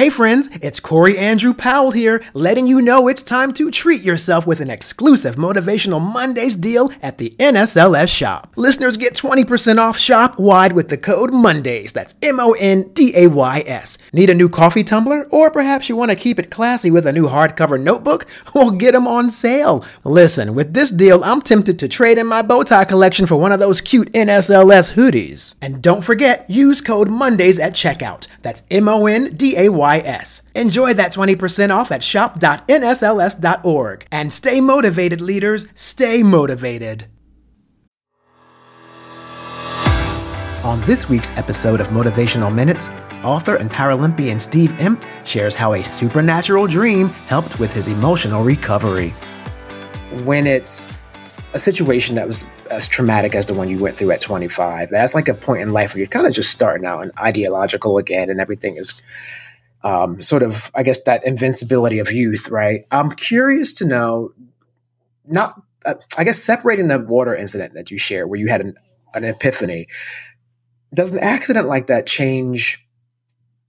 Hey friends, it's Corey Andrew Powell here, letting you know it's time to treat yourself with an exclusive Motivational Mondays deal at the NSLS shop. Listeners get 20% off shop wide with the code MONDAYS. That's M O N D A Y S. Need a new coffee tumbler? Or perhaps you want to keep it classy with a new hardcover notebook? Well, get them on sale. Listen, with this deal, I'm tempted to trade in my bow tie collection for one of those cute NSLS hoodies. And don't forget, use code MONDAYS at checkout. That's M O N D A Y S. Enjoy that 20% off at shop.nsls.org. And stay motivated, leaders. Stay motivated. On this week's episode of Motivational Minutes, author and Paralympian Steve Emt shares how a supernatural dream helped with his emotional recovery. When it's a situation that was as traumatic as the one you went through at 25, that's like a point in life where you're kind of just starting out and ideological again, and everything is um, sort of, I guess, that invincibility of youth, right? I'm curious to know, not, uh, I guess, separating the water incident that you shared, where you had an, an epiphany does an accident like that change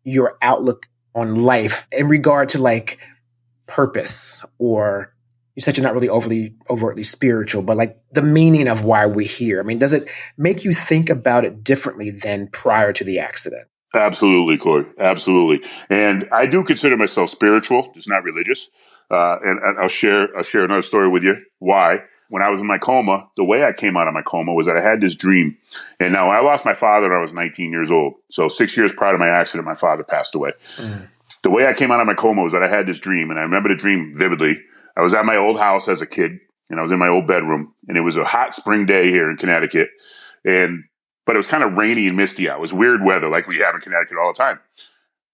your outlook on life in regard to like purpose or you said you're not really overly overtly spiritual but like the meaning of why we're here. I mean does it make you think about it differently than prior to the accident? Absolutely corey. Absolutely. And i do consider myself spiritual it's not religious. Uh, and, and i'll share i'll share another story with you. Why when I was in my coma, the way I came out of my coma was that I had this dream. And now I lost my father when I was 19 years old. So six years prior to my accident, my father passed away. Mm. The way I came out of my coma was that I had this dream, and I remember the dream vividly. I was at my old house as a kid, and I was in my old bedroom, and it was a hot spring day here in Connecticut, and but it was kind of rainy and misty out. It was weird weather, like we have in Connecticut all the time.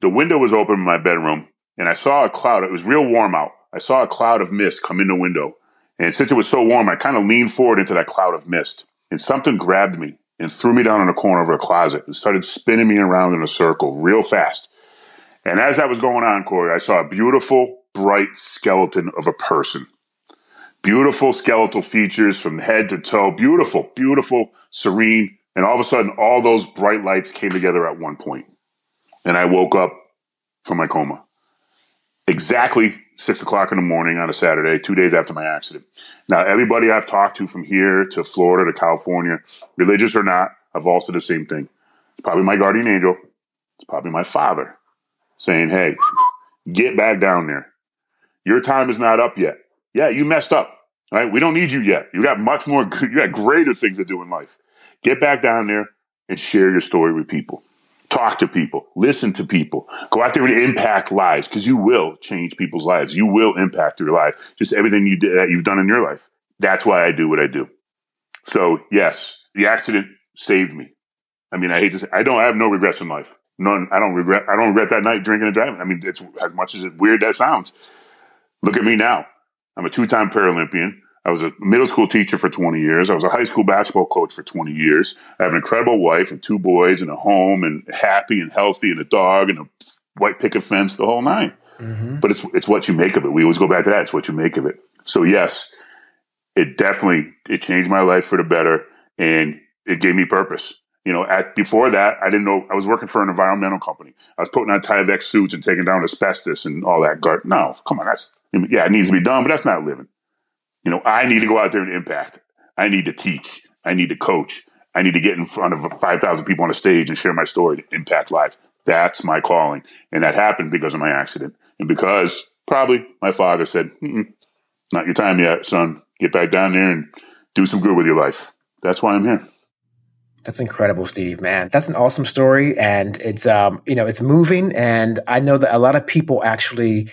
The window was open in my bedroom, and I saw a cloud. It was real warm out. I saw a cloud of mist come in the window, and since it was so warm, I kind of leaned forward into that cloud of mist, and something grabbed me and threw me down in a corner of a closet and started spinning me around in a circle real fast. And as that was going on, Corey, I saw a beautiful, bright skeleton of a person. Beautiful skeletal features from head to toe. Beautiful, beautiful, serene. And all of a sudden, all those bright lights came together at one point. And I woke up from my coma. Exactly six o'clock in the morning on a Saturday, two days after my accident. Now, everybody I've talked to from here to Florida to California, religious or not, have all said the same thing. It's probably my guardian angel. It's probably my father saying, Hey, get back down there. Your time is not up yet. Yeah, you messed up. Right? We don't need you yet. You got much more, you got greater things to do in life. Get back down there and share your story with people talk to people, listen to people, go out there and impact lives because you will change people's lives. You will impact your life. Just everything you did, that you've done in your life. That's why I do what I do. So yes, the accident saved me. I mean, I hate to say, I don't I have no regrets in life. None. I don't regret. I don't regret that night drinking and driving. I mean, it's as much as it weird that sounds. Look at me now. I'm a two-time Paralympian. I was a middle school teacher for 20 years. I was a high school basketball coach for 20 years. I have an incredible wife and two boys and a home and happy and healthy and a dog and a white picket fence, the whole 9 mm-hmm. But it's it's what you make of it. We always go back to that. It's what you make of it. So yes, it definitely it changed my life for the better and it gave me purpose. You know, at before that, I didn't know I was working for an environmental company. I was putting on Tyvek suits and taking down asbestos and all that. Gar- no, come on, that's yeah, it needs to be done, but that's not living. You know, I need to go out there and impact. I need to teach. I need to coach. I need to get in front of 5,000 people on a stage and share my story to impact lives. That's my calling. And that happened because of my accident. And because probably my father said, not your time yet, son. Get back down there and do some good with your life. That's why I'm here. That's incredible, Steve, man. That's an awesome story. And it's, um, you know, it's moving. And I know that a lot of people actually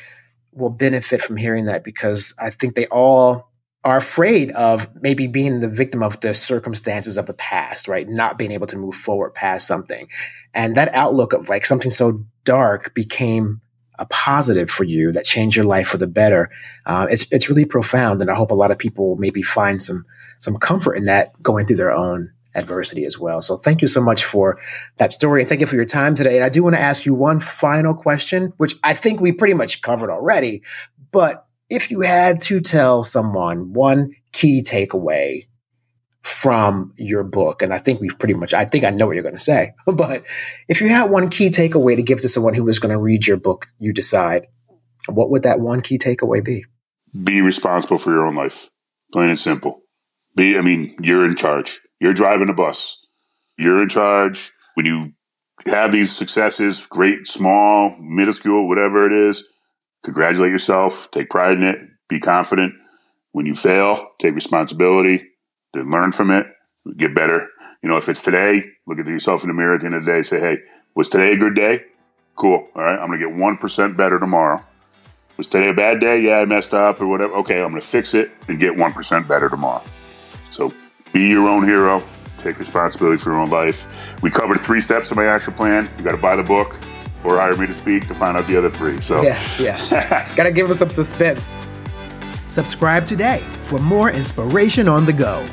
will benefit from hearing that because I think they all are afraid of maybe being the victim of the circumstances of the past, right? Not being able to move forward past something. And that outlook of like something so dark became a positive for you that changed your life for the better. Uh, it's, it's really profound. And I hope a lot of people maybe find some, some comfort in that going through their own adversity as well. So thank you so much for that story. And thank you for your time today. And I do want to ask you one final question, which I think we pretty much covered already, but if you had to tell someone one key takeaway from your book? And I think we've pretty much, I think I know what you're going to say. But if you had one key takeaway to give to someone who was going to read your book, you decide, what would that one key takeaway be? Be responsible for your own life. Plain and simple. Be, I mean, you're in charge. You're driving a bus. You're in charge. When you have these successes, great, small, minuscule, whatever it is, congratulate yourself, take pride in it, be confident. When you fail, take responsibility, then learn from it, get better. You know, if it's today, look at yourself in the mirror at the end of the day, say, hey, was today a good day? Cool. All right. I'm going to get 1% better tomorrow. Was today a bad day? Yeah, I messed up or whatever. Okay, I'm going to fix it and get 1% better tomorrow. So be your own hero. Take responsibility for your own life. We covered three steps of my action plan. You got to buy the book or hire me to speak to find out the other three. So yeah, yeah. got to give us some suspense. Subscribe today for more inspiration on the go.